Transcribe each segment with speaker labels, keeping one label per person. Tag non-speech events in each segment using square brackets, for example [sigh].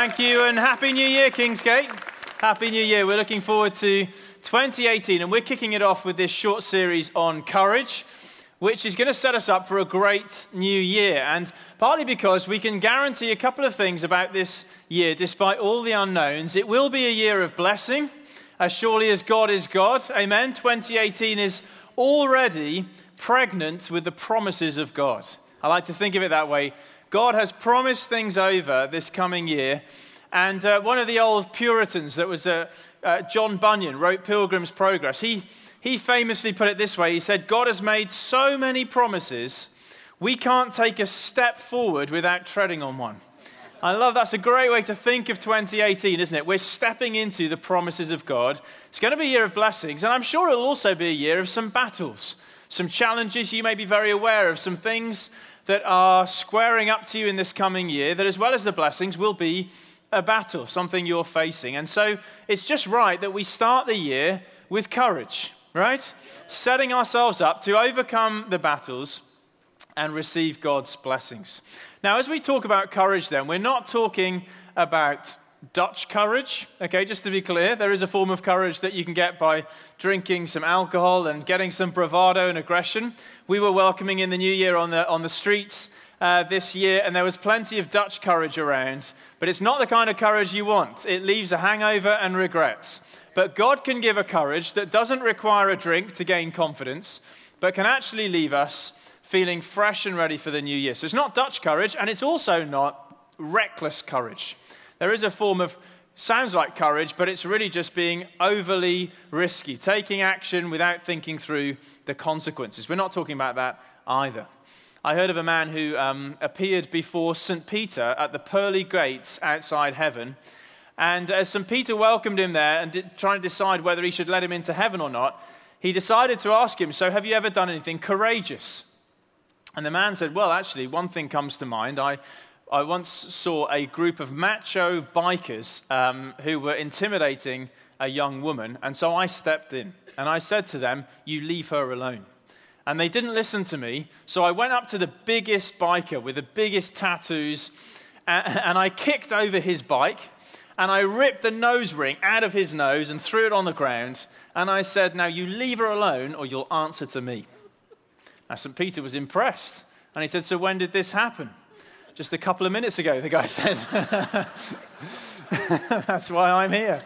Speaker 1: Thank you. And Happy New Year, Kingsgate. Happy New Year. We're looking forward to 2018, and we're kicking it off with this short series on courage, which is going to set us up for a great new year. And partly because we can guarantee a couple of things about this year, despite all the unknowns. It will be a year of blessing, as surely as God is God. Amen. 2018 is already pregnant with the promises of God. I like to think of it that way. God has promised things over this coming year. And uh, one of the old Puritans, that was uh, uh, John Bunyan, wrote Pilgrim's Progress. He, he famously put it this way He said, God has made so many promises, we can't take a step forward without treading on one. I love that's a great way to think of 2018, isn't it? We're stepping into the promises of God. It's going to be a year of blessings, and I'm sure it'll also be a year of some battles, some challenges you may be very aware of, some things that are squaring up to you in this coming year, that as well as the blessings, will be a battle, something you're facing. And so it's just right that we start the year with courage, right? Setting ourselves up to overcome the battles and receive God's blessings. Now, as we talk about courage, then, we're not talking about Dutch courage. Okay, just to be clear, there is a form of courage that you can get by drinking some alcohol and getting some bravado and aggression. We were welcoming in the new year on the, on the streets uh, this year, and there was plenty of Dutch courage around, but it's not the kind of courage you want. It leaves a hangover and regrets. But God can give a courage that doesn't require a drink to gain confidence, but can actually leave us feeling fresh and ready for the new year. So it's not Dutch courage, and it's also not reckless courage. There is a form of, sounds like courage, but it's really just being overly risky, taking action without thinking through the consequences. We're not talking about that either. I heard of a man who um, appeared before St. Peter at the pearly gates outside heaven. And as St. Peter welcomed him there and did, trying to decide whether he should let him into heaven or not, he decided to ask him, So, have you ever done anything courageous? And the man said, Well, actually, one thing comes to mind. I, I once saw a group of macho bikers um, who were intimidating a young woman, and so I stepped in and I said to them, You leave her alone. And they didn't listen to me, so I went up to the biggest biker with the biggest tattoos, and, and I kicked over his bike, and I ripped the nose ring out of his nose and threw it on the ground, and I said, Now you leave her alone, or you'll answer to me. Now, St. Peter was impressed, and he said, So when did this happen? Just a couple of minutes ago, the guy [laughs] said. That's why I'm here.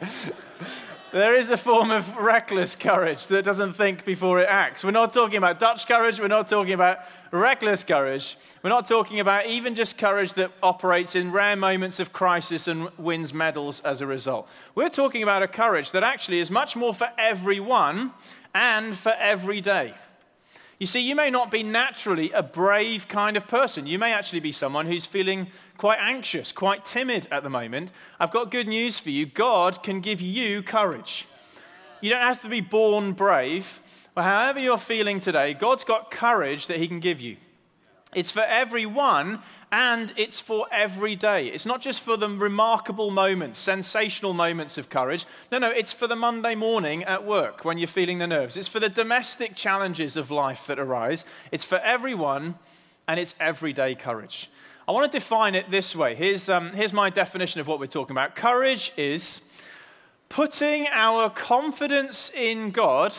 Speaker 1: There is a form of reckless courage that doesn't think before it acts. We're not talking about Dutch courage. We're not talking about reckless courage. We're not talking about even just courage that operates in rare moments of crisis and wins medals as a result. We're talking about a courage that actually is much more for everyone and for every day. You see, you may not be naturally a brave kind of person. You may actually be someone who's feeling quite anxious, quite timid at the moment. I've got good news for you God can give you courage. You don't have to be born brave. But however you're feeling today, God's got courage that He can give you. It's for everyone and it's for every day. It's not just for the remarkable moments, sensational moments of courage. No, no, it's for the Monday morning at work when you're feeling the nerves. It's for the domestic challenges of life that arise. It's for everyone and it's everyday courage. I want to define it this way. Here's, um, here's my definition of what we're talking about courage is putting our confidence in God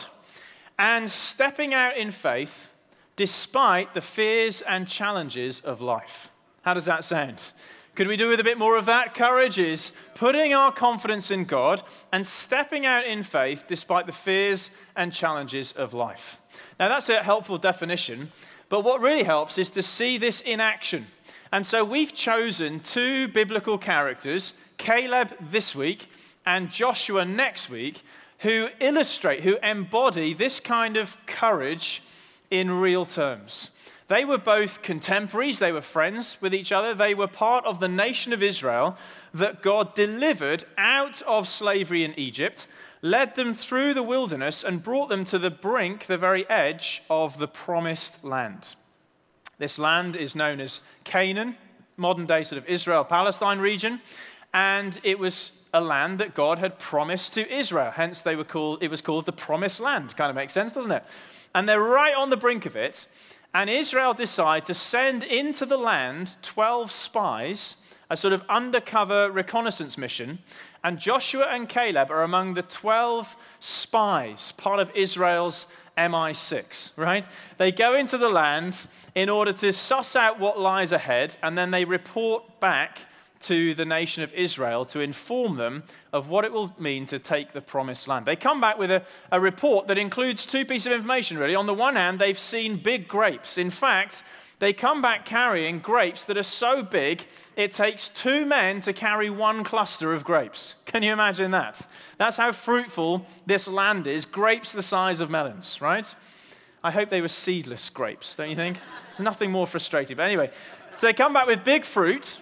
Speaker 1: and stepping out in faith despite the fears and challenges of life. How does that sound? Could we do with a bit more of that? Courage is putting our confidence in God and stepping out in faith despite the fears and challenges of life. Now, that's a helpful definition, but what really helps is to see this in action. And so we've chosen two biblical characters, Caleb this week and Joshua next week, who illustrate, who embody this kind of courage in real terms. They were both contemporaries, they were friends with each other, they were part of the nation of Israel that God delivered out of slavery in Egypt, led them through the wilderness, and brought them to the brink, the very edge of the promised land. This land is known as Canaan, modern day sort of Israel Palestine region, and it was a land that God had promised to Israel. Hence, they were called, it was called the Promised Land. Kind of makes sense, doesn't it? And they're right on the brink of it. And Israel decide to send into the land 12 spies, a sort of undercover reconnaissance mission. And Joshua and Caleb are among the 12 spies, part of Israel's MI6, right? They go into the land in order to suss out what lies ahead, and then they report back to the nation of Israel to inform them of what it will mean to take the promised land. They come back with a, a report that includes two pieces of information, really. On the one hand, they've seen big grapes. In fact, they come back carrying grapes that are so big it takes two men to carry one cluster of grapes. Can you imagine that? That's how fruitful this land is. Grapes the size of melons, right? I hope they were seedless grapes, don't you think? There's nothing more frustrating. But anyway, so they come back with big fruit,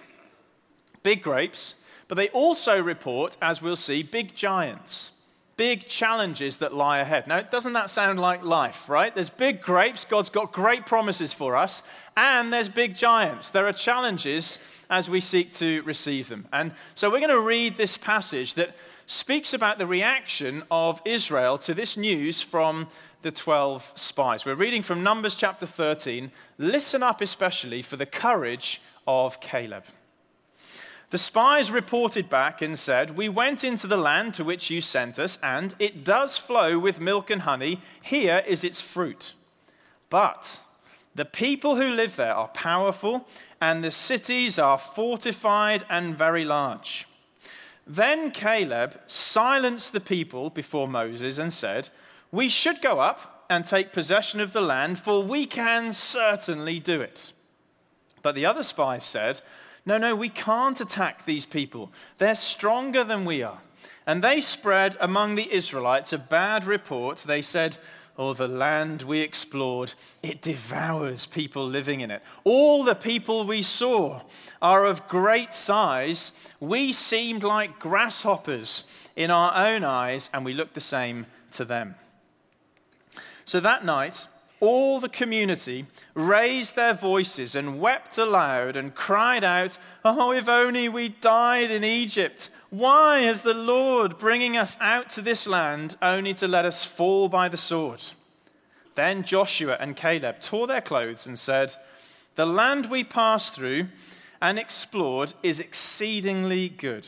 Speaker 1: big grapes, but they also report, as we'll see, big giants big challenges that lie ahead. Now, doesn't that sound like life, right? There's big grapes, God's got great promises for us, and there's big giants. There are challenges as we seek to receive them. And so we're going to read this passage that speaks about the reaction of Israel to this news from the 12 spies. We're reading from Numbers chapter 13. Listen up, especially for the courage of Caleb. The spies reported back and said, We went into the land to which you sent us, and it does flow with milk and honey. Here is its fruit. But the people who live there are powerful, and the cities are fortified and very large. Then Caleb silenced the people before Moses and said, We should go up and take possession of the land, for we can certainly do it. But the other spies said, no, no, we can't attack these people. They're stronger than we are. And they spread among the Israelites a bad report. They said, Oh, the land we explored, it devours people living in it. All the people we saw are of great size. We seemed like grasshoppers in our own eyes, and we looked the same to them. So that night, all the community raised their voices and wept aloud and cried out, Oh, if only we died in Egypt! Why is the Lord bringing us out to this land only to let us fall by the sword? Then Joshua and Caleb tore their clothes and said, The land we passed through and explored is exceedingly good.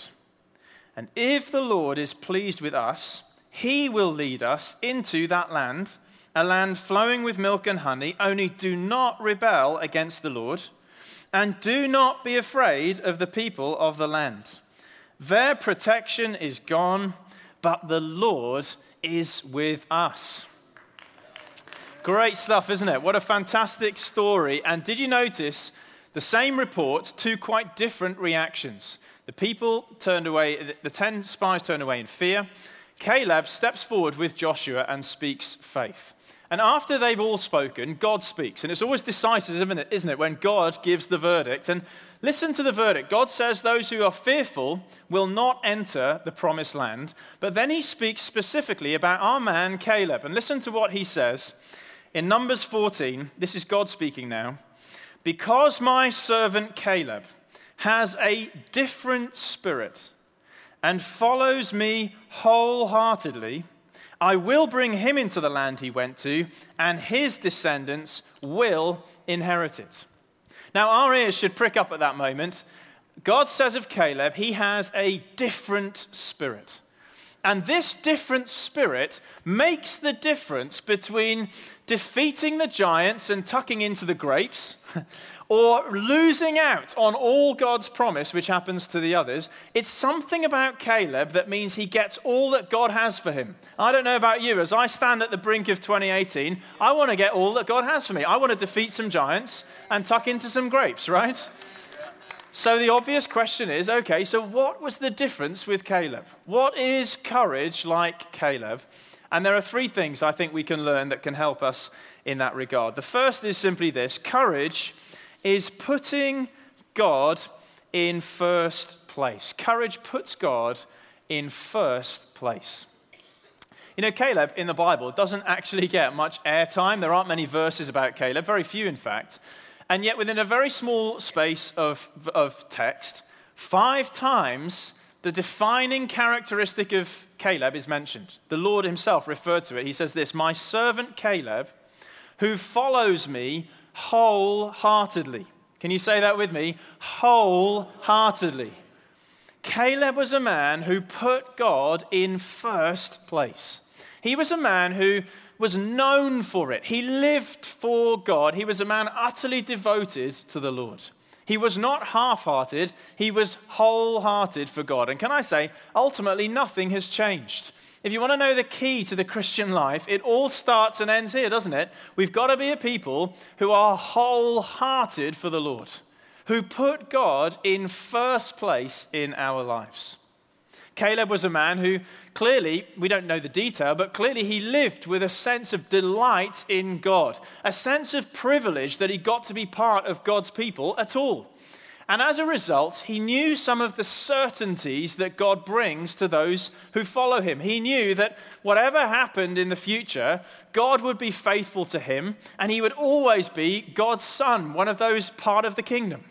Speaker 1: And if the Lord is pleased with us, he will lead us into that land a land flowing with milk and honey, only do not rebel against the Lord, and do not be afraid of the people of the land. Their protection is gone, but the Lord is with us. Great stuff, isn't it? What a fantastic story. And did you notice the same report, two quite different reactions? The people turned away, the 10 spies turned away in fear. Caleb steps forward with Joshua and speaks faith. And after they've all spoken, God speaks. And it's always decisive, isn't it, isn't it, when God gives the verdict? And listen to the verdict. God says those who are fearful will not enter the promised land. But then he speaks specifically about our man Caleb. And listen to what he says in Numbers 14. This is God speaking now. Because my servant Caleb has a different spirit and follows me wholeheartedly I will bring him into the land he went to, and his descendants will inherit it. Now, our ears should prick up at that moment. God says of Caleb, he has a different spirit. And this different spirit makes the difference between defeating the giants and tucking into the grapes [laughs] or losing out on all God's promise, which happens to the others. It's something about Caleb that means he gets all that God has for him. I don't know about you, as I stand at the brink of 2018, I want to get all that God has for me. I want to defeat some giants and tuck into some grapes, right? So the obvious question is okay, so what was the difference with Caleb? What is courage like Caleb? And there are three things I think we can learn that can help us in that regard. The first is simply this courage is putting God in first place. Courage puts God in first place. You know, Caleb in the Bible doesn't actually get much airtime. There aren't many verses about Caleb, very few, in fact. And yet, within a very small space of, of text, five times the defining characteristic of Caleb is mentioned. The Lord himself referred to it. He says this My servant Caleb, who follows me wholeheartedly. Can you say that with me? Wholeheartedly. Caleb was a man who put God in first place. He was a man who was known for it. He lived for God. He was a man utterly devoted to the Lord. He was not half hearted, he was wholehearted for God. And can I say, ultimately, nothing has changed. If you want to know the key to the Christian life, it all starts and ends here, doesn't it? We've got to be a people who are wholehearted for the Lord, who put God in first place in our lives. Caleb was a man who clearly, we don't know the detail, but clearly he lived with a sense of delight in God, a sense of privilege that he got to be part of God's people at all. And as a result, he knew some of the certainties that God brings to those who follow him. He knew that whatever happened in the future, God would be faithful to him, and he would always be God's son, one of those part of the kingdom.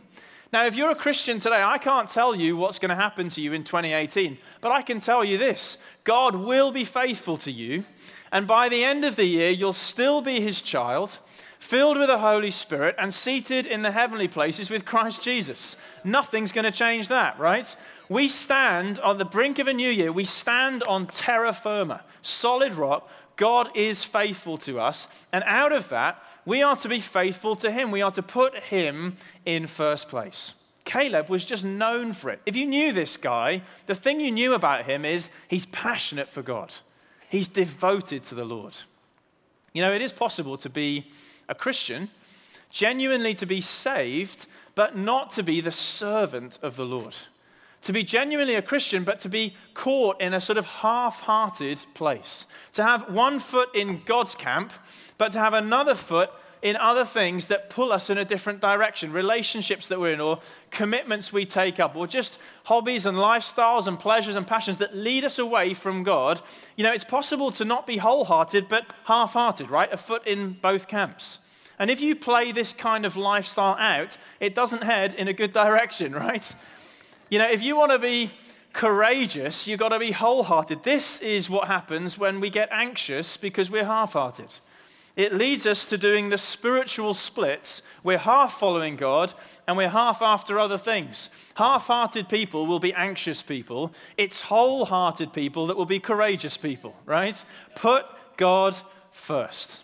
Speaker 1: Now, if you're a Christian today, I can't tell you what's going to happen to you in 2018, but I can tell you this God will be faithful to you, and by the end of the year, you'll still be his child, filled with the Holy Spirit, and seated in the heavenly places with Christ Jesus. Nothing's going to change that, right? We stand on the brink of a new year, we stand on terra firma, solid rock. God is faithful to us, and out of that, we are to be faithful to him. We are to put him in first place. Caleb was just known for it. If you knew this guy, the thing you knew about him is he's passionate for God, he's devoted to the Lord. You know, it is possible to be a Christian, genuinely to be saved, but not to be the servant of the Lord. To be genuinely a Christian, but to be caught in a sort of half hearted place. To have one foot in God's camp but to have another foot in other things that pull us in a different direction, relationships that we're in, or commitments we take up, or just hobbies and lifestyles and pleasures and passions that lead us away from God. You know, it's possible to not be wholehearted, but half hearted, right? A foot in both camps. And if you play this kind of lifestyle out, it doesn't head in a good [laughs] direction, right? You know, if you want to be courageous, you've got to be wholehearted. This is what happens when we get anxious because we're half hearted it leads us to doing the spiritual splits. We're half following God and we're half after other things. Half hearted people will be anxious people, it's wholehearted people that will be courageous people, right? Put God first.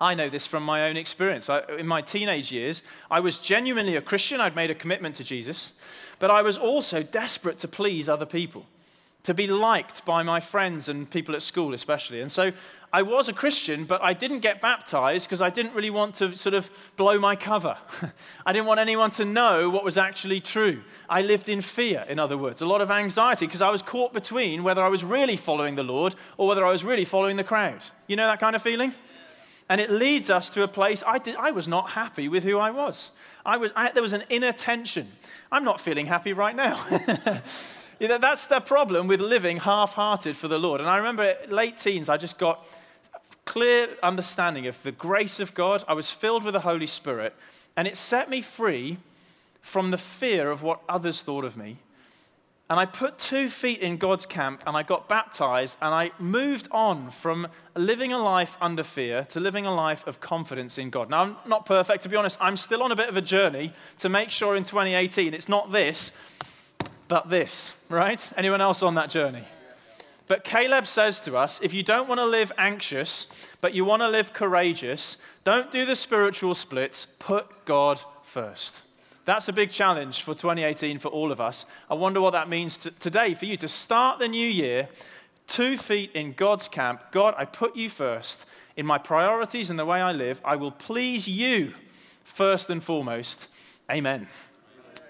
Speaker 1: I know this from my own experience. I, in my teenage years, I was genuinely a Christian. I'd made a commitment to Jesus, but I was also desperate to please other people to be liked by my friends and people at school, especially. And so I was a Christian, but I didn't get baptized because I didn't really want to sort of blow my cover. [laughs] I didn't want anyone to know what was actually true. I lived in fear, in other words, a lot of anxiety because I was caught between whether I was really following the Lord or whether I was really following the crowd. You know that kind of feeling? And it leads us to a place I, did, I was not happy with who I was. I was I, there was an inner tension. I'm not feeling happy right now. [laughs] You know, that's the problem with living half hearted for the Lord. And I remember late teens, I just got clear understanding of the grace of God. I was filled with the Holy Spirit, and it set me free from the fear of what others thought of me. And I put two feet in God's camp and I got baptized and I moved on from living a life under fear to living a life of confidence in God. Now, I'm not perfect, to be honest. I'm still on a bit of a journey to make sure in 2018 it's not this, but this, right? Anyone else on that journey? But Caleb says to us if you don't want to live anxious, but you want to live courageous, don't do the spiritual splits, put God first. That's a big challenge for 2018 for all of us. I wonder what that means to, today for you to start the new year two feet in God's camp. God, I put you first in my priorities and the way I live. I will please you first and foremost. Amen.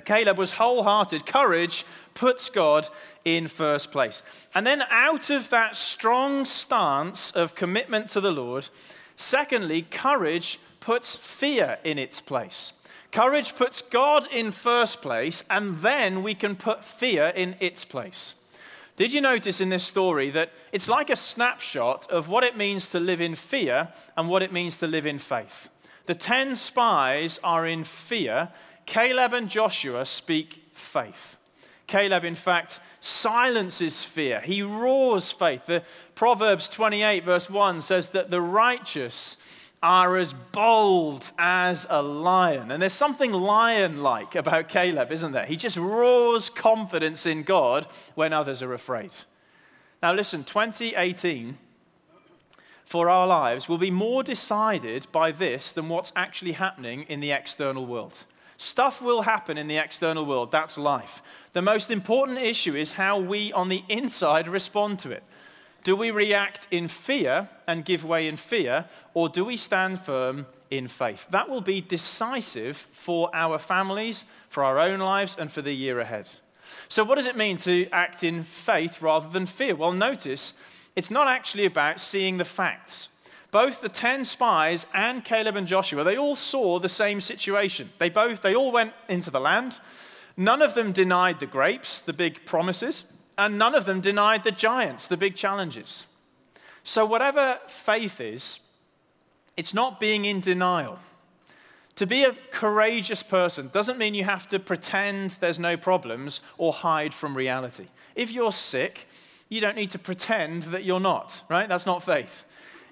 Speaker 1: Caleb was wholehearted. Courage puts God in first place. And then, out of that strong stance of commitment to the Lord, secondly, courage puts fear in its place. Courage puts God in first place, and then we can put fear in its place. Did you notice in this story that it's like a snapshot of what it means to live in fear and what it means to live in faith? The 10 spies are in fear, Caleb and Joshua speak faith. Caleb, in fact, silences fear. He roars faith. The Proverbs 28, verse 1 says that the righteous are as bold as a lion. And there's something lion like about Caleb, isn't there? He just roars confidence in God when others are afraid. Now, listen, 2018 for our lives will be more decided by this than what's actually happening in the external world. Stuff will happen in the external world. That's life. The most important issue is how we on the inside respond to it. Do we react in fear and give way in fear, or do we stand firm in faith? That will be decisive for our families, for our own lives, and for the year ahead. So, what does it mean to act in faith rather than fear? Well, notice it's not actually about seeing the facts. Both the 10 spies and Caleb and Joshua, they all saw the same situation. They both they all went into the land. None of them denied the grapes, the big promises and none of them denied the giants, the big challenges. So, whatever faith is, it's not being in denial. To be a courageous person doesn't mean you have to pretend there's no problems or hide from reality. If you're sick, you don't need to pretend that you're not, right? That's not faith.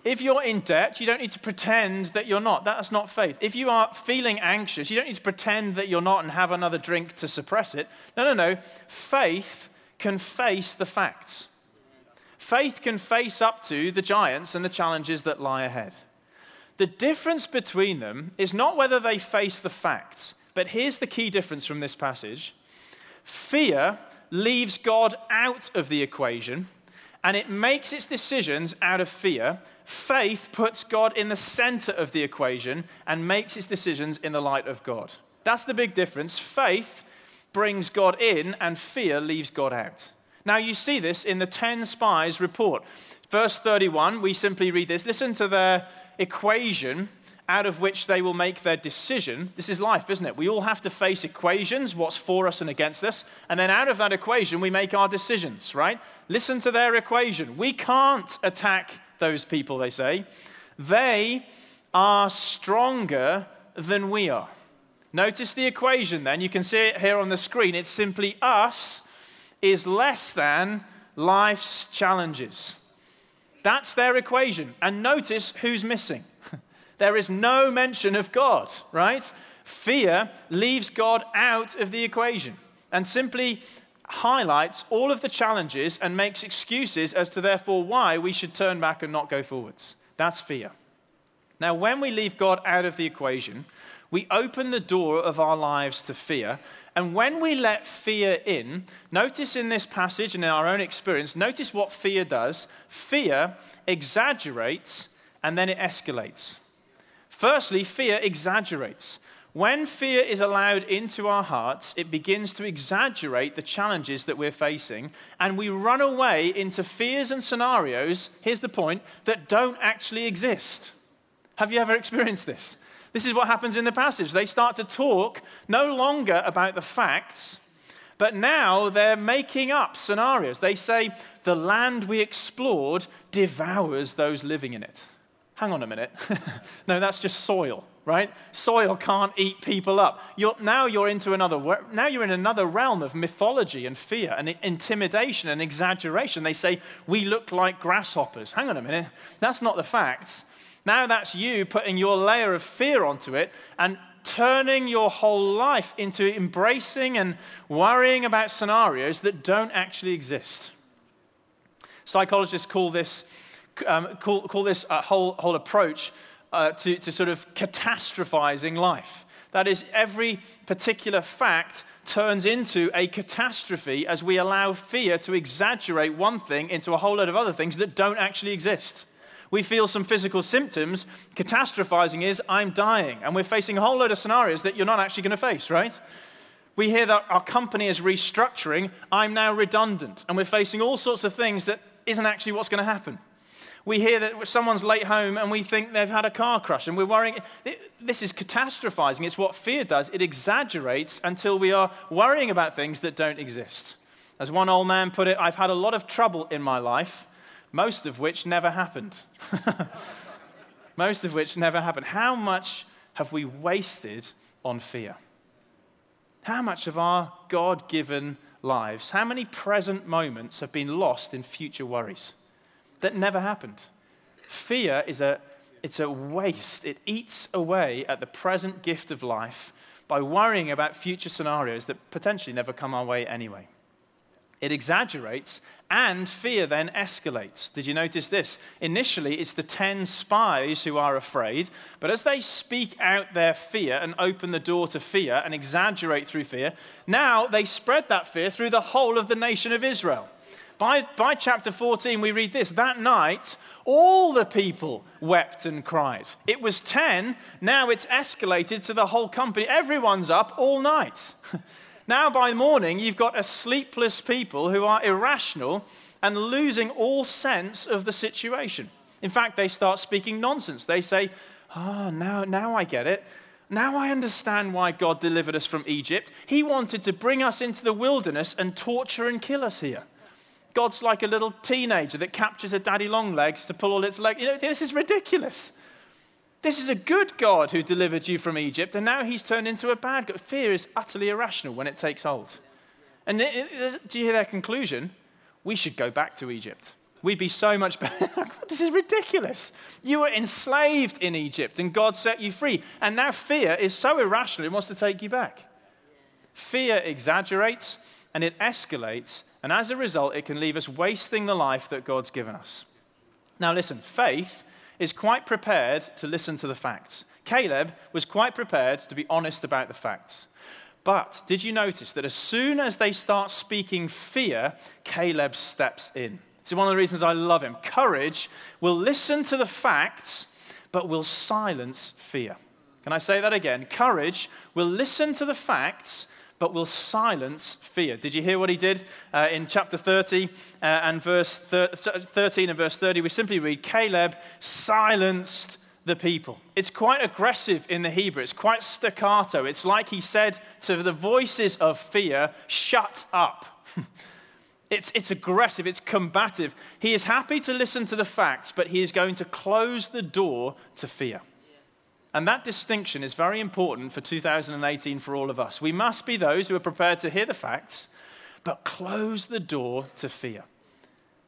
Speaker 1: If you're in debt, you don't need to pretend that you're not. That's not faith. If you are feeling anxious, you don't need to pretend that you're not and have another drink to suppress it. No, no, no. Faith can face the facts. Faith can face up to the giants and the challenges that lie ahead. The difference between them is not whether they face the facts, but here's the key difference from this passage fear leaves God out of the equation and it makes its decisions out of fear. Faith puts God in the center of the equation and makes its decisions in the light of God. That's the big difference. Faith brings God in and fear leaves God out. Now, you see this in the 10 spies report. Verse 31, we simply read this. Listen to their equation out of which they will make their decision. This is life, isn't it? We all have to face equations, what's for us and against us. And then out of that equation, we make our decisions, right? Listen to their equation. We can't attack those people, they say. They are stronger than we are. Notice the equation then. You can see it here on the screen. It's simply us is less than life's challenges. That's their equation. And notice who's missing. [laughs] there is no mention of God, right? Fear leaves God out of the equation and simply highlights all of the challenges and makes excuses as to therefore why we should turn back and not go forwards. That's fear. Now, when we leave God out of the equation, we open the door of our lives to fear. And when we let fear in, notice in this passage and in our own experience, notice what fear does. Fear exaggerates and then it escalates. Firstly, fear exaggerates. When fear is allowed into our hearts, it begins to exaggerate the challenges that we're facing, and we run away into fears and scenarios, here's the point, that don't actually exist. Have you ever experienced this? This is what happens in the passage. They start to talk no longer about the facts, but now they're making up scenarios. They say, the land we explored devours those living in it. Hang on a minute. [laughs] no, that's just soil, right? Soil can't eat people up. You're, now you're into another. Now you're in another realm of mythology and fear and intimidation and exaggeration. They say we look like grasshoppers. Hang on a minute. That's not the facts. Now that's you putting your layer of fear onto it and turning your whole life into embracing and worrying about scenarios that don't actually exist. Psychologists call this, um, call, call this a whole, whole approach uh, to, to sort of catastrophizing life. That is, every particular fact turns into a catastrophe as we allow fear to exaggerate one thing into a whole lot of other things that don't actually exist we feel some physical symptoms, catastrophizing is, I'm dying. And we're facing a whole load of scenarios that you're not actually going to face, right? We hear that our company is restructuring, I'm now redundant. And we're facing all sorts of things that isn't actually what's going to happen. We hear that someone's late home and we think they've had a car crash and we're worrying. This is catastrophizing. It's what fear does. It exaggerates until we are worrying about things that don't exist. As one old man put it, I've had a lot of trouble in my life most of which never happened. [laughs] most of which never happened. How much have we wasted on fear? How much of our God given lives, how many present moments have been lost in future worries that never happened? Fear is a, it's a waste. It eats away at the present gift of life by worrying about future scenarios that potentially never come our way anyway. It exaggerates, and fear then escalates. Did you notice this? Initially, it's the 10 spies who are afraid, but as they speak out their fear and open the door to fear and exaggerate through fear, now they spread that fear through the whole of the nation of Israel. By, by chapter 14, we read this That night, all the people wept and cried. It was 10, now it's escalated to the whole company. Everyone's up all night. [laughs] now, by morning, you've got a sleepless people who are irrational and losing all sense of the situation. In fact, they start speaking nonsense. They say, Oh, now, now I get it. Now I understand why God delivered us from Egypt. He wanted to bring us into the wilderness and torture and kill us here. God's like a little teenager that captures a daddy long legs to pull all its legs. You know, this is ridiculous. This is a good God who delivered you from Egypt, and now he's turned into a bad God. Fear is utterly irrational when it takes hold. And do you hear their conclusion? We should go back to Egypt. We'd be so much better. [laughs] this is ridiculous. You were enslaved in Egypt, and God set you free. And now fear is so irrational, it wants to take you back. Fear exaggerates and it escalates and as a result, it can leave us wasting the life that God's given us. Now, listen, faith is quite prepared to listen to the facts. Caleb was quite prepared to be honest about the facts. But did you notice that as soon as they start speaking fear, Caleb steps in? It's one of the reasons I love him. Courage will listen to the facts, but will silence fear. Can I say that again? Courage will listen to the facts, but will silence fear. Did you hear what he did uh, in chapter 30 uh, and verse thir- 13 and verse 30? We simply read, Caleb silenced the people. It's quite aggressive in the Hebrew, it's quite staccato. It's like he said to the voices of fear, Shut up. [laughs] It's, it's aggressive, it's combative. He is happy to listen to the facts, but he is going to close the door to fear. And that distinction is very important for 2018 for all of us. We must be those who are prepared to hear the facts, but close the door to fear.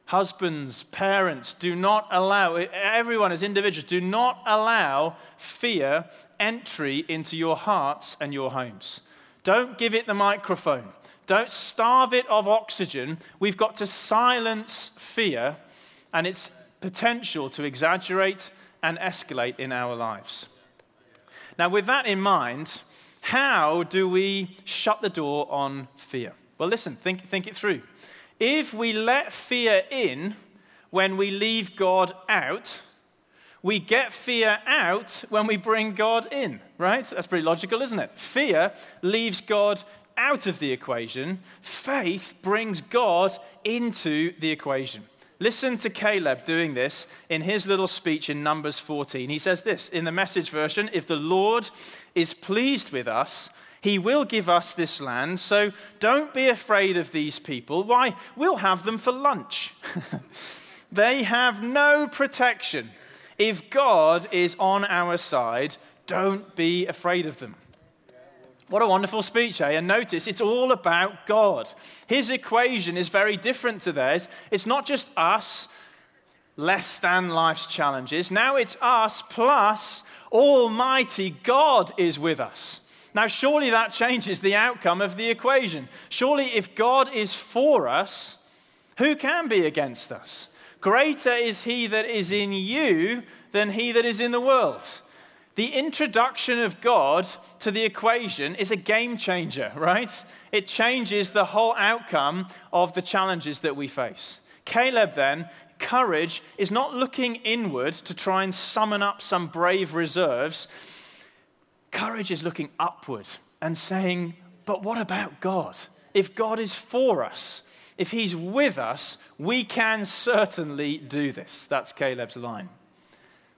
Speaker 1: Husbands, parents, do not allow, everyone as individuals, do not allow fear entry into your hearts and your homes. Don't give it the microphone. Don't starve it of oxygen. We've got to silence fear and its potential to exaggerate and escalate in our lives. Now, with that in mind, how do we shut the door on fear? Well, listen, think, think it through. If we let fear in when we leave God out, we get fear out when we bring God in, right? That's pretty logical, isn't it? Fear leaves God out of the equation, faith brings God into the equation. Listen to Caleb doing this in his little speech in Numbers 14. He says this in the message version If the Lord is pleased with us, he will give us this land, so don't be afraid of these people. Why? We'll have them for lunch. [laughs] they have no protection. If God is on our side, don't be afraid of them. What a wonderful speech, eh? And notice it's all about God. His equation is very different to theirs. It's not just us, less than life's challenges. Now it's us plus Almighty God is with us. Now, surely that changes the outcome of the equation. Surely, if God is for us, who can be against us? Greater is he that is in you than he that is in the world. The introduction of God to the equation is a game changer, right? It changes the whole outcome of the challenges that we face. Caleb, then, courage is not looking inward to try and summon up some brave reserves. Courage is looking upward and saying, But what about God? If God is for us, if He's with us, we can certainly do this. That's Caleb's line.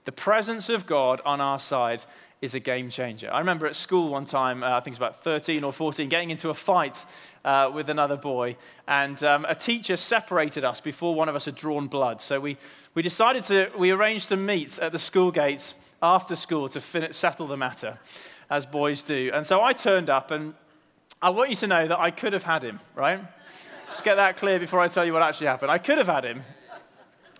Speaker 1: The presence of God on our side is a game changer. I remember at school one time, uh, I think it was about 13 or 14, getting into a fight uh, with another boy, and um, a teacher separated us before one of us had drawn blood. So we, we decided to, we arranged to meet at the school gates after school to fin- settle the matter, as boys do. And so I turned up, and I want you to know that I could have had him, right? Just get that clear before I tell you what actually happened. I could have had him.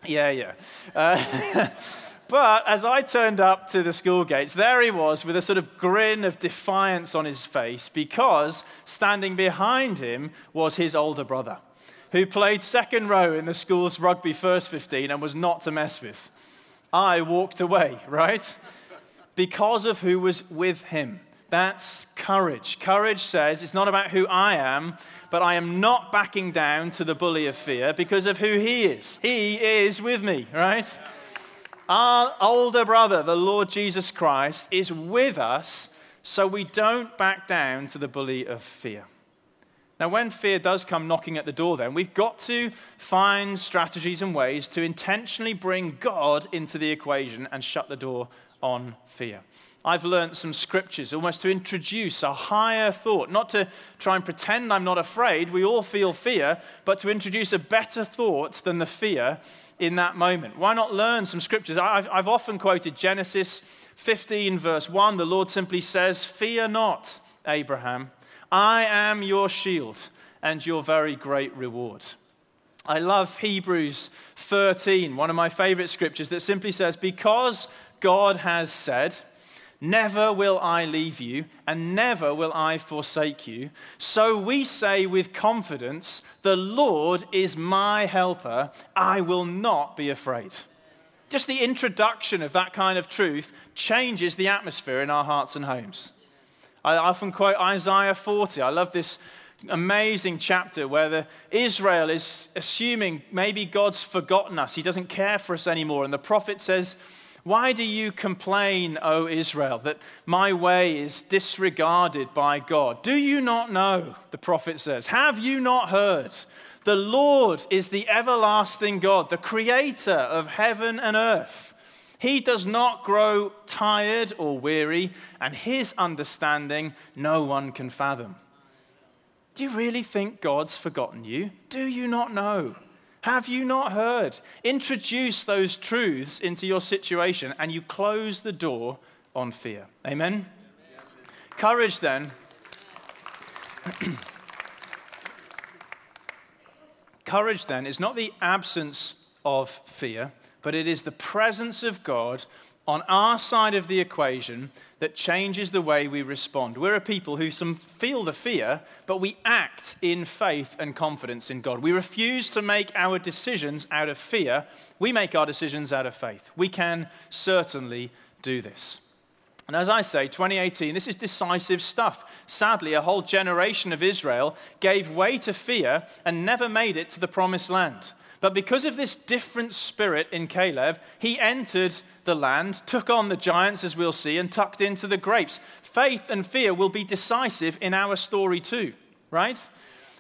Speaker 1: Yeah, yeah. Uh, [laughs] But as I turned up to the school gates, there he was with a sort of grin of defiance on his face because standing behind him was his older brother, who played second row in the school's rugby first 15 and was not to mess with. I walked away, right? Because of who was with him. That's courage. Courage says it's not about who I am, but I am not backing down to the bully of fear because of who he is. He is with me, right? Our older brother, the Lord Jesus Christ, is with us so we don't back down to the bully of fear. Now, when fear does come knocking at the door, then we've got to find strategies and ways to intentionally bring God into the equation and shut the door on fear. I've learned some scriptures almost to introduce a higher thought, not to try and pretend I'm not afraid. We all feel fear, but to introduce a better thought than the fear in that moment. Why not learn some scriptures? I've, I've often quoted Genesis 15, verse 1. The Lord simply says, Fear not, Abraham. I am your shield and your very great reward. I love Hebrews 13, one of my favorite scriptures that simply says, Because God has said, Never will I leave you, and never will I forsake you. So we say with confidence, The Lord is my helper. I will not be afraid. Just the introduction of that kind of truth changes the atmosphere in our hearts and homes. I often quote Isaiah 40. I love this amazing chapter where the, Israel is assuming maybe God's forgotten us, He doesn't care for us anymore. And the prophet says, why do you complain, O Israel, that my way is disregarded by God? Do you not know, the prophet says? Have you not heard? The Lord is the everlasting God, the creator of heaven and earth. He does not grow tired or weary, and his understanding no one can fathom. Do you really think God's forgotten you? Do you not know? Have you not heard? Introduce those truths into your situation and you close the door on fear. Amen? Courage, then. [clears throat] Courage, then, is not the absence of fear, but it is the presence of God on our side of the equation that changes the way we respond. We're a people who some feel the fear, but we act in faith and confidence in God. We refuse to make our decisions out of fear. We make our decisions out of faith. We can certainly do this. And as I say, 2018, this is decisive stuff. Sadly, a whole generation of Israel gave way to fear and never made it to the promised land. But because of this different spirit in Caleb, he entered the land, took on the giants, as we'll see, and tucked into the grapes. Faith and fear will be decisive in our story too, right?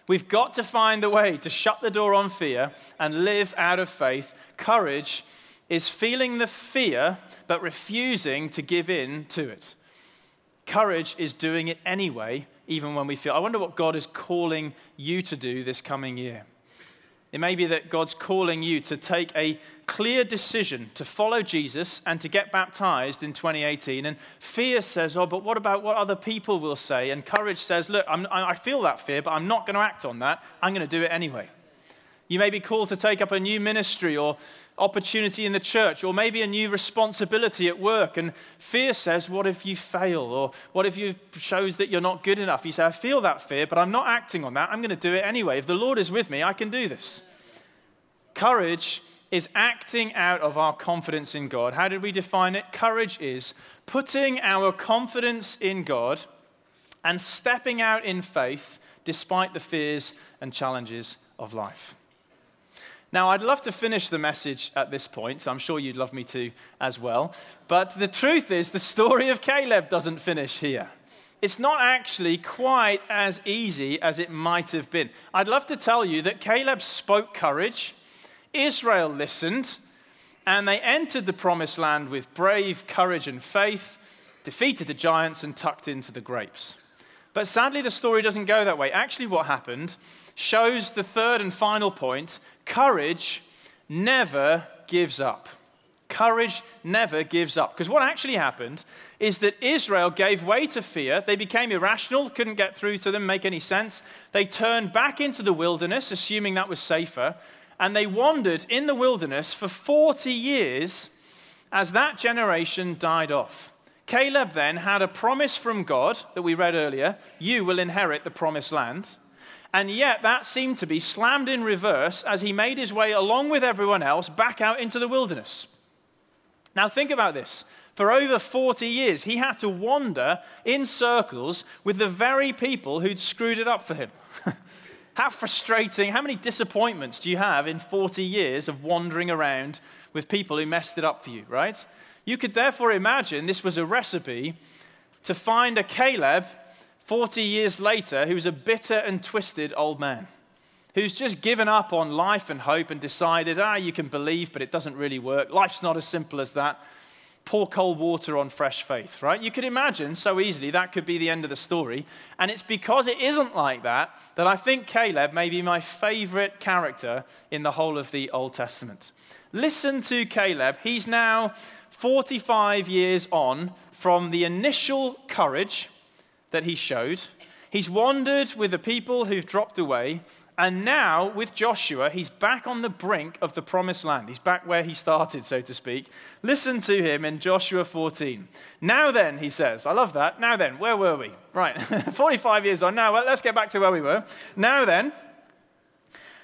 Speaker 1: We've got to find the way to shut the door on fear and live out of faith. Courage is feeling the fear but refusing to give in to it. Courage is doing it anyway, even when we feel. I wonder what God is calling you to do this coming year. It may be that God's calling you to take a clear decision to follow Jesus and to get baptized in 2018. And fear says, Oh, but what about what other people will say? And courage says, Look, I'm, i feel that fear, but I'm not going to act on that. I'm going to do it anyway. You may be called to take up a new ministry or opportunity in the church, or maybe a new responsibility at work. And fear says, What if you fail? Or what if you shows that you're not good enough? You say, I feel that fear, but I'm not acting on that. I'm going to do it anyway. If the Lord is with me, I can do this. Courage is acting out of our confidence in God. How did we define it? Courage is putting our confidence in God and stepping out in faith despite the fears and challenges of life. Now, I'd love to finish the message at this point. I'm sure you'd love me to as well. But the truth is, the story of Caleb doesn't finish here. It's not actually quite as easy as it might have been. I'd love to tell you that Caleb spoke courage, Israel listened, and they entered the promised land with brave courage and faith, defeated the giants, and tucked into the grapes. But sadly, the story doesn't go that way. Actually, what happened shows the third and final point courage never gives up. Courage never gives up. Because what actually happened is that Israel gave way to fear. They became irrational, couldn't get through to them, make any sense. They turned back into the wilderness, assuming that was safer. And they wandered in the wilderness for 40 years as that generation died off. Caleb then had a promise from God that we read earlier you will inherit the promised land. And yet that seemed to be slammed in reverse as he made his way along with everyone else back out into the wilderness. Now, think about this. For over 40 years, he had to wander in circles with the very people who'd screwed it up for him. [laughs] how frustrating, how many disappointments do you have in 40 years of wandering around with people who messed it up for you, right? You could therefore imagine this was a recipe to find a Caleb 40 years later who's a bitter and twisted old man who's just given up on life and hope and decided, ah, you can believe, but it doesn't really work. Life's not as simple as that. Pour cold water on fresh faith, right? You could imagine so easily that could be the end of the story. And it's because it isn't like that that I think Caleb may be my favorite character in the whole of the Old Testament. Listen to Caleb. He's now 45 years on from the initial courage that he showed. He's wandered with the people who've dropped away. And now, with Joshua, he's back on the brink of the promised land. He's back where he started, so to speak. Listen to him in Joshua 14. Now then, he says, I love that. Now then, where were we? Right, [laughs] 45 years on. Now, well, let's get back to where we were. Now then,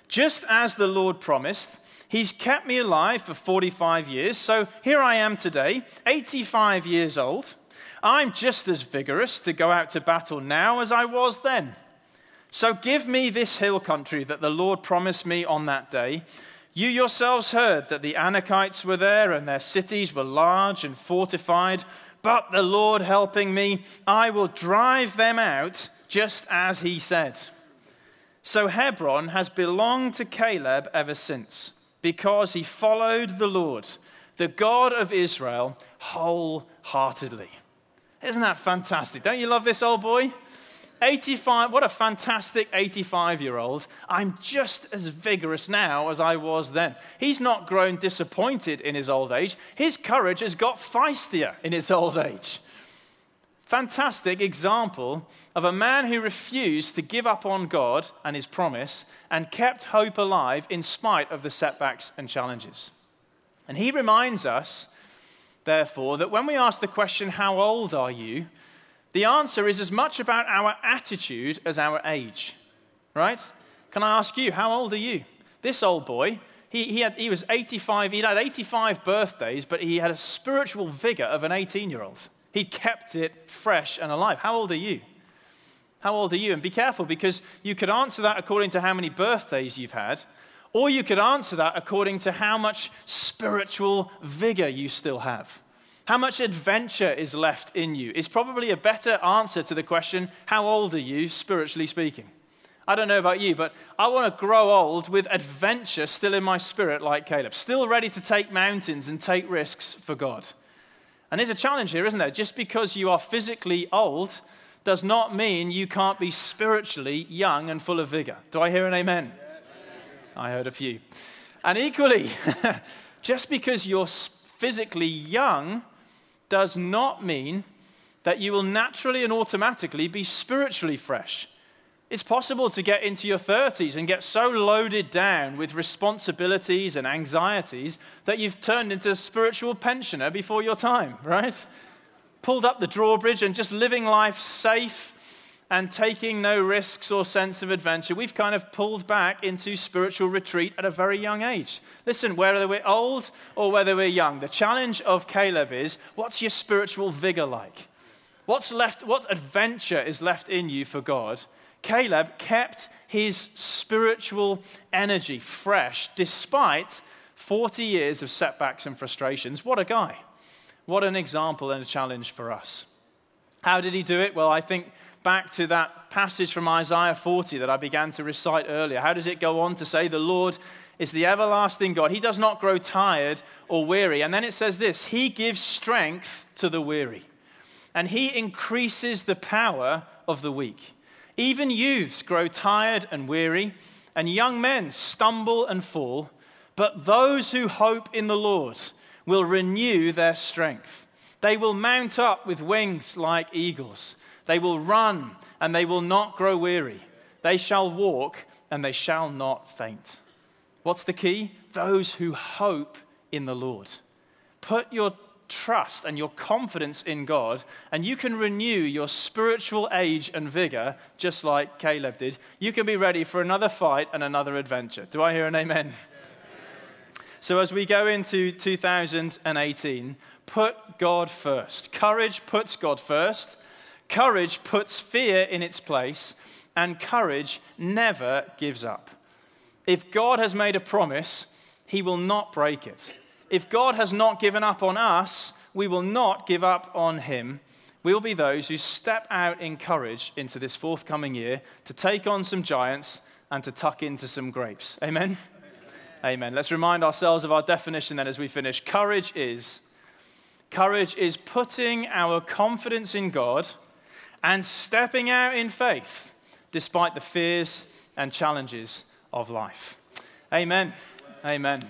Speaker 1: just as the Lord promised, He's kept me alive for 45 years. So here I am today, 85 years old. I'm just as vigorous to go out to battle now as I was then. So give me this hill country that the Lord promised me on that day. You yourselves heard that the Anakites were there and their cities were large and fortified. But the Lord helping me, I will drive them out just as he said. So Hebron has belonged to Caleb ever since because he followed the Lord, the God of Israel, wholeheartedly. Isn't that fantastic? Don't you love this old boy? 85, what a fantastic 85 year old. I'm just as vigorous now as I was then. He's not grown disappointed in his old age, his courage has got feistier in his old age. Fantastic example of a man who refused to give up on God and his promise and kept hope alive in spite of the setbacks and challenges. And he reminds us therefore, that when we ask the question, How old are you? the answer is as much about our attitude as our age. Right? Can I ask you, how old are you? This old boy, he, he, had, he was 85, he'd had 85 birthdays, but he had a spiritual vigor of an 18 year old. He kept it fresh and alive. How old are you? How old are you? And be careful because you could answer that according to how many birthdays you've had, or you could answer that according to how much spiritual vigor you still have. How much adventure is left in you is probably a better answer to the question, How old are you, spiritually speaking? I don't know about you, but I want to grow old with adventure still in my spirit, like Caleb, still ready to take mountains and take risks for God. And there's a challenge here, isn't there? Just because you are physically old does not mean you can't be spiritually young and full of vigor. Do I hear an amen? I heard a few. And equally, [laughs] just because you're physically young does not mean that you will naturally and automatically be spiritually fresh. It's possible to get into your 30s and get so loaded down with responsibilities and anxieties that you've turned into a spiritual pensioner before your time, right? Pulled up the drawbridge and just living life safe and taking no risks or sense of adventure, we've kind of pulled back into spiritual retreat at a very young age. Listen, whether we're old or whether we're young, the challenge of Caleb is what's your spiritual vigor like? What's left, what adventure is left in you for God? Caleb kept his spiritual energy fresh despite 40 years of setbacks and frustrations. What a guy. What an example and a challenge for us. How did he do it? Well, I think back to that passage from Isaiah 40 that I began to recite earlier. How does it go on to say, The Lord is the everlasting God? He does not grow tired or weary. And then it says this He gives strength to the weary, and He increases the power of the weak. Even youths grow tired and weary, and young men stumble and fall. But those who hope in the Lord will renew their strength. They will mount up with wings like eagles. They will run and they will not grow weary. They shall walk and they shall not faint. What's the key? Those who hope in the Lord. put your trust and your confidence in God, and you can renew your spiritual age and vigor just like Caleb did. You can be ready for another fight and another adventure. Do I hear an amen? [laughs] So, as we go into 2018, put God first. Courage puts God first. Courage puts fear in its place. And courage never gives up. If God has made a promise, he will not break it. If God has not given up on us, we will not give up on him. We will be those who step out in courage into this forthcoming year to take on some giants and to tuck into some grapes. Amen? Amen. Let's remind ourselves of our definition then as we finish. Courage is courage is putting our confidence in God and stepping out in faith despite the fears and challenges of life. Amen. Amen.